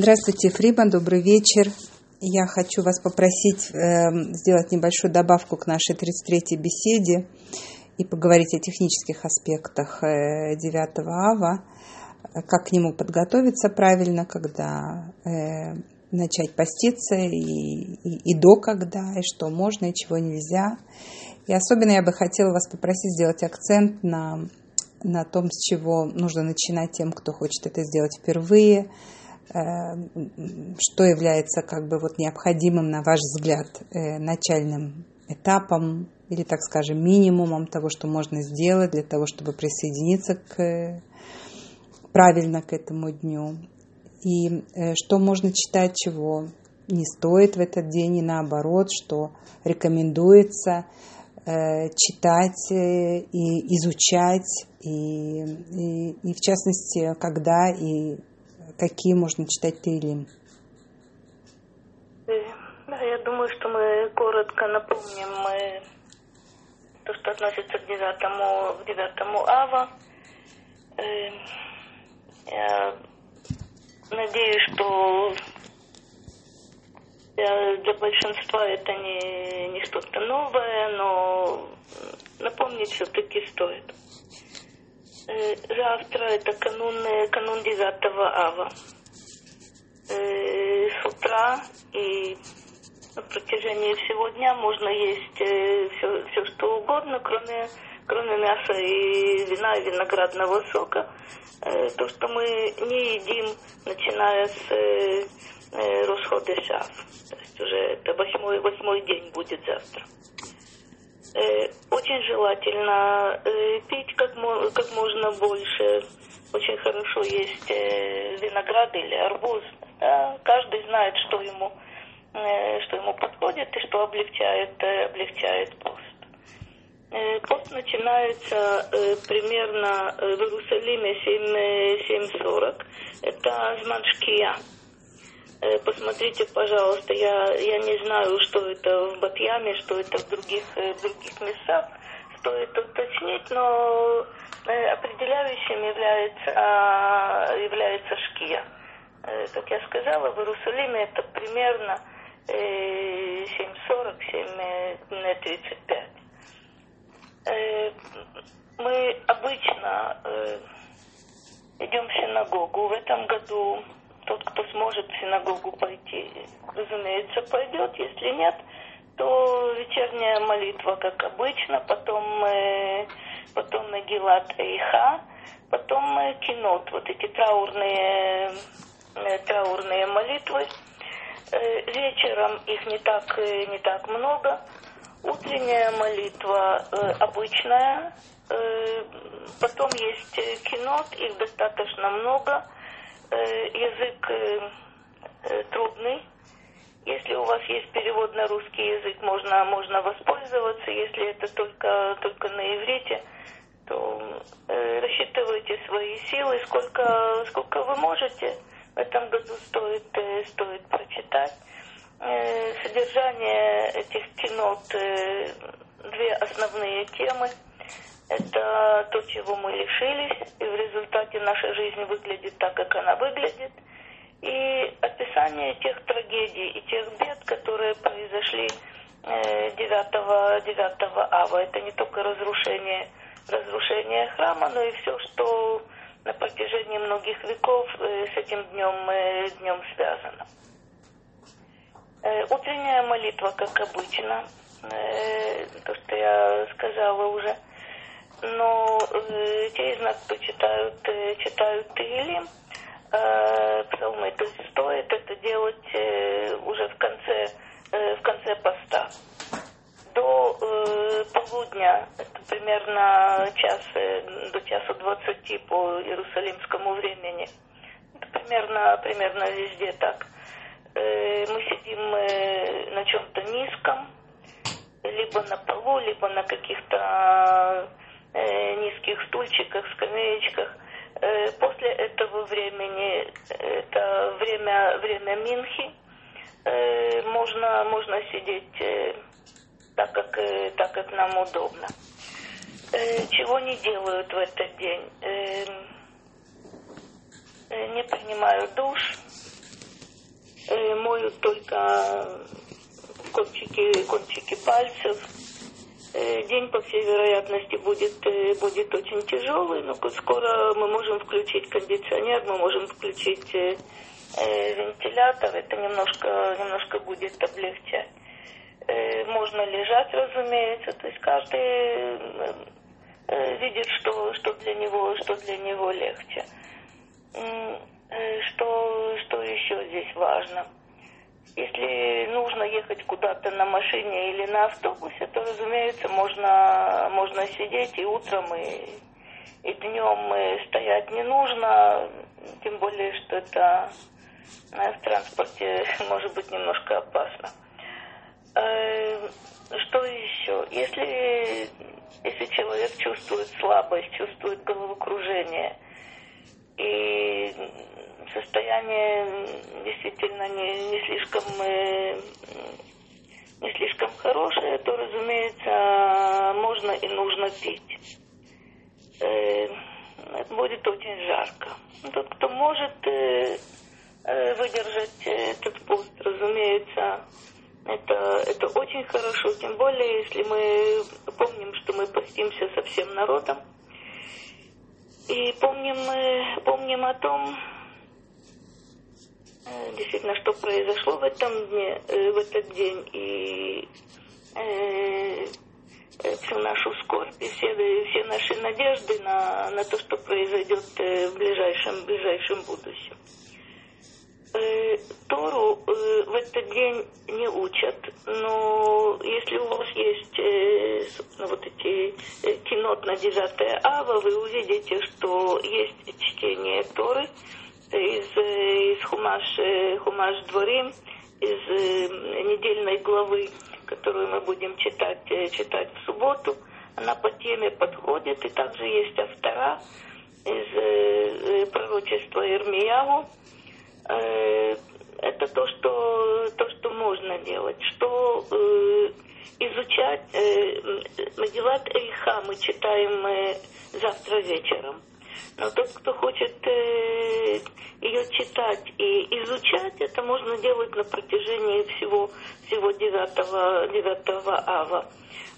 Здравствуйте, Фриба, добрый вечер. Я хочу вас попросить э, сделать небольшую добавку к нашей 33-й беседе и поговорить о технических аспектах э, 9 ава, как к нему подготовиться правильно, когда э, начать поститься и, и, и до когда, и что можно, и чего нельзя. И особенно я бы хотела вас попросить сделать акцент на, на том, с чего нужно начинать тем, кто хочет это сделать впервые, Э, что является как бы вот необходимым, на ваш взгляд, э, начальным этапом или, так скажем, минимумом того, что можно сделать для того, чтобы присоединиться к, правильно к этому дню. И э, что можно читать, чего не стоит в этот день, и наоборот, что рекомендуется читать и изучать, и, и, и в частности, когда и какие можно читать Тейлим? Э, я думаю, что мы коротко напомним мы то, что относится к девятому, к девятому ава. Э, я надеюсь, что для большинства это не, не что-то новое, но напомнить все-таки стоит. Э, завтра это канун, канун 9 ава. Э, с утра и на протяжении всего дня можно есть все, э, все что угодно, кроме, кроме мяса и вина, и виноградного сока. То, что мы не едим, начиная с Росхода То есть уже это восьмой, восьмой день будет завтра. Э, очень желательно э, пить как, как можно больше. Очень хорошо есть э, виноград или арбуз. Да? Каждый знает, что ему, что ему подходит и что облегчает, облегчает пост. Пост начинается примерно в Иерусалиме 7.40. Это Зманшкия. Э, посмотрите, пожалуйста, я, я не знаю, что это в Батьяме, что это в других, э, в других местах. Стоит уточнить, но э, определяющим является, а, является шкия. Как я сказала, в Иерусалиме это примерно 7.40, 7.35. Мы обычно идем в синагогу. В этом году тот, кто сможет в синагогу пойти, разумеется, пойдет. Если нет, то вечерняя молитва, как обычно, потом, э, потом Нагилат Эйха, потом э, кинот, вот эти траурные, э, траурные молитвы. Э, вечером их не так, э, не так много. Утренняя молитва э, обычная, э, потом есть э, кинот, их достаточно много – язык э, э, трудный. Если у вас есть перевод на русский язык, можно, можно воспользоваться. Если это только, только на иврите, то э, рассчитывайте свои силы, сколько, сколько вы можете. В этом году стоит, э, стоит прочитать. Э, содержание этих кинот, э, две основные темы – это то, чего мы лишились, и в результате наша жизнь выглядит так, как она выглядит. И описание тех трагедий и тех бед, которые произошли 9, 9 ава. Это не только разрушение, разрушение храма, но и все, что на протяжении многих веков э, с этим днем, э, днем связано. Э, утренняя молитва, как обычно, то, что я сказала уже – но э, те из нас, кто читают, э, читают Тилим, э, псалмы, то есть стоит это делать э, уже в конце, э, в конце поста. До э, полудня, это примерно час, э, до часу двадцати по иерусалимскому времени, это примерно, примерно везде так. Э, мы сидим э, на чем-то низком, либо на полу, либо на каких-то Э, низких стульчиках, скамеечках. Э, после этого времени, это время, время Минхи, э, можно, можно сидеть так как, так, как нам удобно. Чего не делают в этот день? Не принимают душ, моют только кончики, кончики пальцев. Э, день, по всей вероятности, будет, э, будет очень тяжелый, но скоро мы можем включить кондиционер, мы можем включить э, вентилятор, это немножко, немножко будет облегчать. Можно лежать, разумеется, то есть каждый видит, что, что, для него, что для него легче. Что, что еще здесь важно? Если нужно ехать куда-то на машине или на автобусе, то, разумеется, можно, можно сидеть и утром, и, и днем стоять не нужно, тем более, что это в транспорте может быть немножко опасно. Э, что еще? Если, если человек чувствует слабость, чувствует головокружение, и состояние действительно не, не слишком э, не слишком хорошее, то, разумеется, можно и нужно пить. Э, будет очень жарко. Тот, кто может выдержать этот пост, разумеется, это, это очень хорошо, тем более, если мы помним, что мы постимся со всем народом. И помним, помним о том, э, действительно, что произошло в этом дне, э, в этот день, и э, всю нашу скорбь, и все, все наши надежды на, на то, что произойдет в ближайшем, ближайшем будущем. Э, Тору э, в этот день не учат, но если у вас есть э, вот эти э, кинот на 9 ава, вы увидите, что есть чтение Торы из, э, из Хумаш, э, Хумаш Дворим, из э, недельной главы, которую мы будем читать, читать в субботу. Она по теме подходит, и также есть автора из пророчества Ирмиягу, Э, это то, что, то, что можно делать. Что изучать э, Мадилат Эйха мы читаем завтра вечером. Но тот, кто хочет э, ее читать и изучать, это можно делать на протяжении всего, всего 9, 9 ава.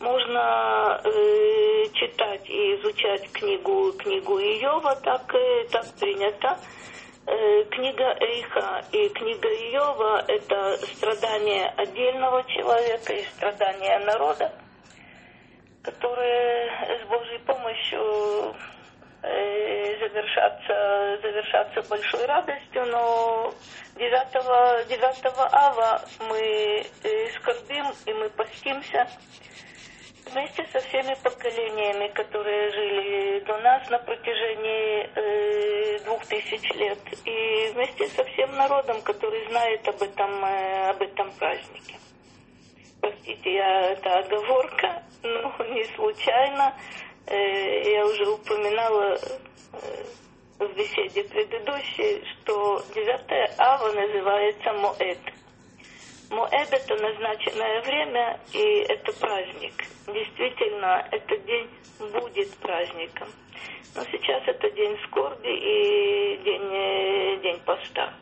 Можно э, читать и изучать книгу, книгу Иова, так, э, так принято. Э, книга Эйха и книга Иова – это страдания отдельного человека и страдания народа, которые с Божьей помощью э, завершатся, завершатся большой радостью, но 9, 9 ава мы э, скорбим и мы постимся вместе со всеми поколениями, которые жили до нас на протяжении э, двух тысяч лет, и вместе со всем народом, который знает об этом, э, об этом празднике. Простите, я, это оговорка, но не случайно. Э, я уже упоминала э, в беседе предыдущей, что 9 ава называется Моэд – Моэд – это назначенное время, и это праздник. Действительно, этот день будет праздником. Но сейчас это день скорби и день, э, день поста.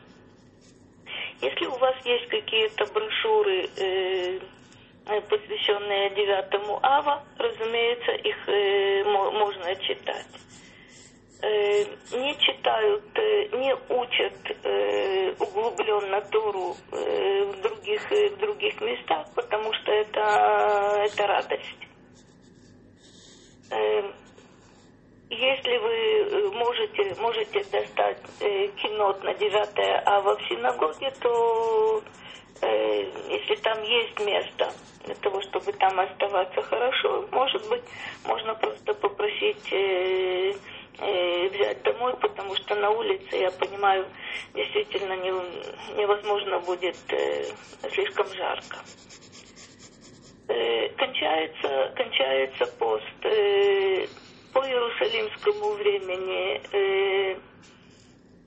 Если у вас есть какие-то брошюры, посвященные 9 ава, разумеется, их э, можно читать. Э, не читают, э, не учат э, углубленно Тору в других, в других местах, потому что это, это радость. Если вы можете, можете достать кинот на 9 ава в синагоге, то если там есть место для того, чтобы там оставаться хорошо, может быть, можно просто попросить э, взять домой, потому что на улице, я понимаю, действительно не, невозможно будет э, слишком жарко. Э, кончается, кончается пост э, по иерусалимскому времени.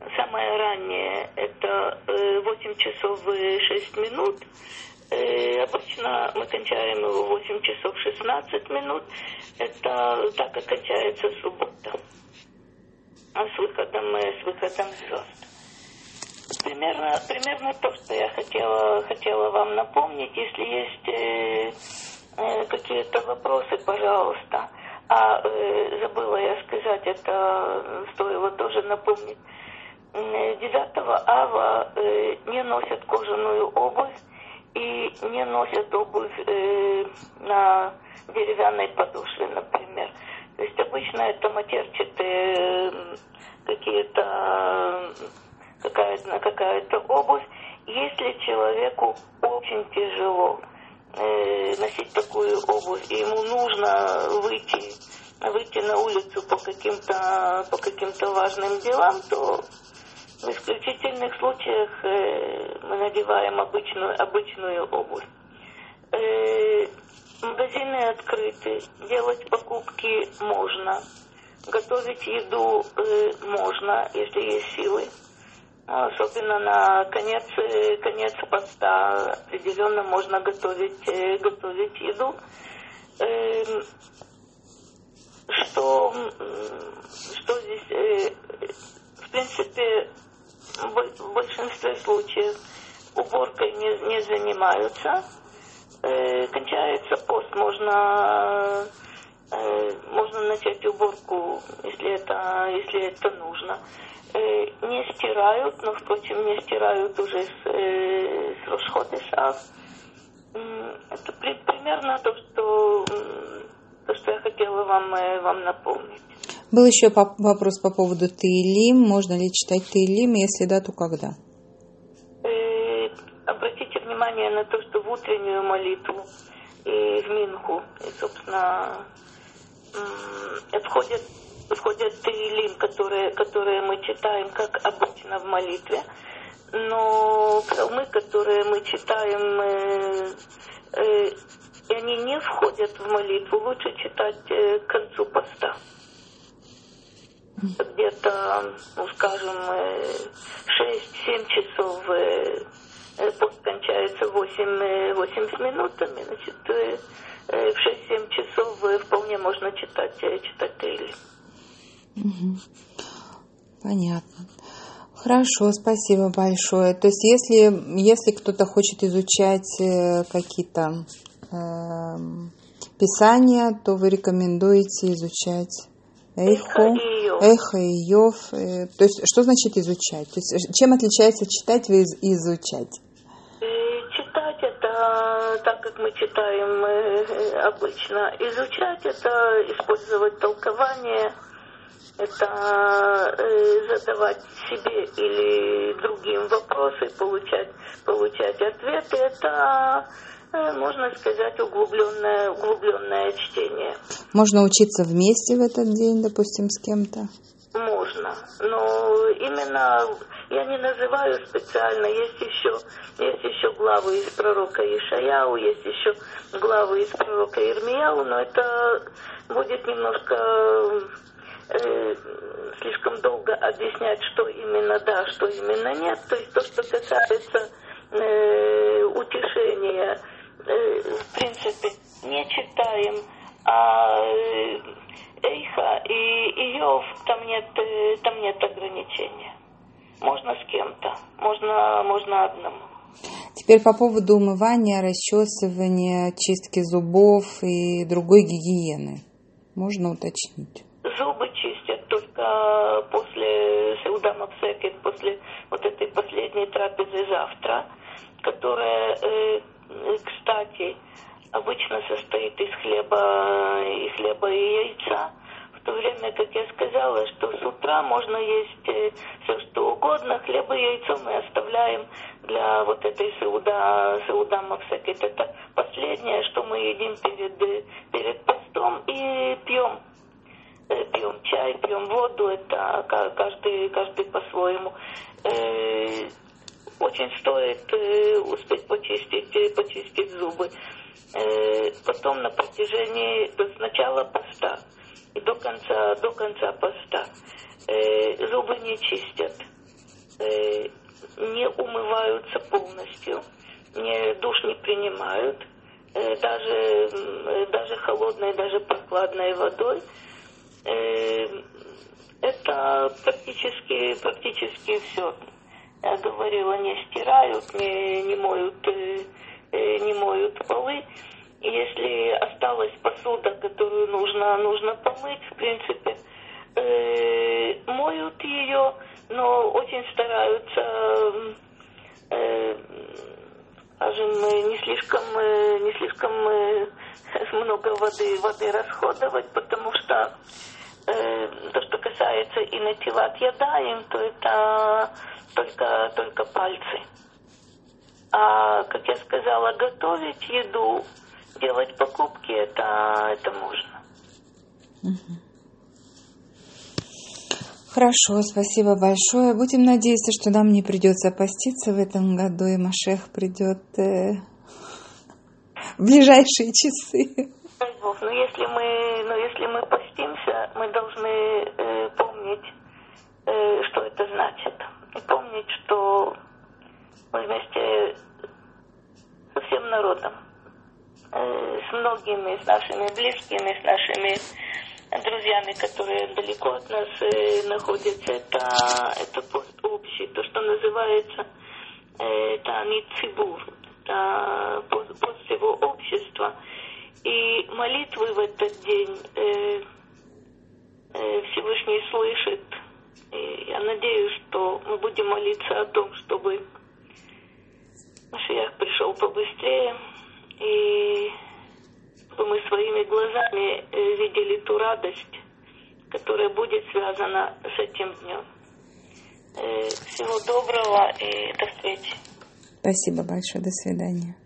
Э, самое раннее это э, 8 часов и 6 минут. Э, обычно мы кончаем его 8 часов 16 минут. Это так и суббота с выходом, с выходом звезд. примерно, примерно то, что я хотела, хотела вам напомнить. Если есть э, э, какие-то вопросы, пожалуйста. А э, забыла я сказать, это стоило тоже напомнить. 9 ава э, не носят кожаную обувь и не носят обувь э, на деревянной подошве, например. То есть обычно это матерчатые какие-то какая-то какая обувь. Если человеку очень тяжело э, носить такую обувь, и ему нужно выйти, выйти на улицу по каким-то по каким-то важным делам, то в исключительных случаях э, мы надеваем обычную, обычную обувь. Э, магазины открыты, делать покупки можно, готовить еду э, можно, если есть силы. Особенно на конец, конец поста определенно можно готовить, готовить еду. Эм, что, что здесь, в принципе, в большинстве случаев уборкой не, не занимаются. Кончается пост, можно, можно начать уборку, если это, если это нужно. Э, не стирают, но, впрочем, не стирают уже с, э, с Рошходыша. Это при, примерно то что, то, что я хотела вам, э, вам напомнить. Был еще вопрос по поводу Таилим. Можно ли читать Таилим, если да, то когда? Э, обратите внимание на то, что в утреннюю молитву и в Минху, и, собственно, э, входят входят Таилим, которые, которые мы читаем, как обычно в молитве. Но псалмы, которые мы читаем, э, э, и они не входят в молитву, лучше читать э, к концу поста. Где-то, ну, скажем, э, 6-7 часов э, э, пост кончается 8, 8 с минутами, значит, э, э в 6-7 часов э, вполне можно читать, э, читать Таилим. Понятно. Хорошо, спасибо большое. То есть, если, если кто-то хочет изучать э, какие-то э, писания, то вы рекомендуете изучать Эхо, Эхо и Йов. Э, то есть, что значит изучать? То есть, чем отличается читать и изучать? Читать это так, как мы читаем обычно. Изучать это использовать толкование – это э, задавать себе или другим вопросы, получать, получать ответы, это, э, можно сказать, углубленное, углубленное чтение. Можно учиться вместе в этот день, допустим, с кем-то? Можно, но именно я не называю специально, есть еще, есть еще главы из пророка Ишаяу, есть еще главы из пророка Ирмияу, но это будет немножко э, слишком долго объяснять, что именно да, что именно нет. То есть то, что касается э, утешения, э, в принципе, не читаем, а э, Эйха и Иов, там нет, э, там нет ограничения. Можно с кем-то, можно, можно одному. Теперь по поводу умывания, расчесывания, чистки зубов и другой гигиены. Можно уточнить? Зубы чистят только после Сеуда Мапсекет, после вот этой последней трапезы завтра, которая, э, кстати, обычно состоит из хлеба, и хлеба и яйца. В то время, как я сказала, что с утра можно есть э, все что угодно, хлеб и яйцо мы оставляем для вот этой сеуда, сеуда мавсекет. Это последнее, что мы едим перед, перед постом и пьем пьем чай, пьем воду, это каждый, каждый по-своему. Э, очень стоит э, успеть почистить, э, почистить зубы. Потом на протяжении с начала поста и до конца, до конца поста зубы не чистят, не умываются полностью, не, душ не принимают, даже, даже холодной, даже прохладной водой – Э, это практически, практически все. Я говорила, не стирают, не, не моют, э, э, не моют полы. И если осталась посуда, которую нужно, нужно помыть, в принципе, э, моют ее, но очень стараются, э, скажем, не слишком, э, не слишком много воды, воды расходовать, потому что то, что касается и натилат ядаем, то это только, только пальцы. А, как я сказала, готовить еду, делать покупки, это, это можно. Хорошо, спасибо большое. Будем надеяться, что нам не придется поститься в этом году, и Машех придет э, в ближайшие часы. Но если мы, но если мы мы должны э, помнить, э, что это значит. И помнить, что мы вместе со всем народом, э, с многими, с нашими близкими, с нашими друзьями, которые далеко от нас э, находятся, это, это пост общий, то, что называется э, это ницибур, это пост, пост всего общества. И молитвы в этот день э, Всевышний слышит. И я надеюсь, что мы будем молиться о том, чтобы Машиях пришел побыстрее и чтобы мы своими глазами э, видели ту радость, которая будет связана с этим днем. Э, всего доброго и до встречи. Спасибо большое. До свидания.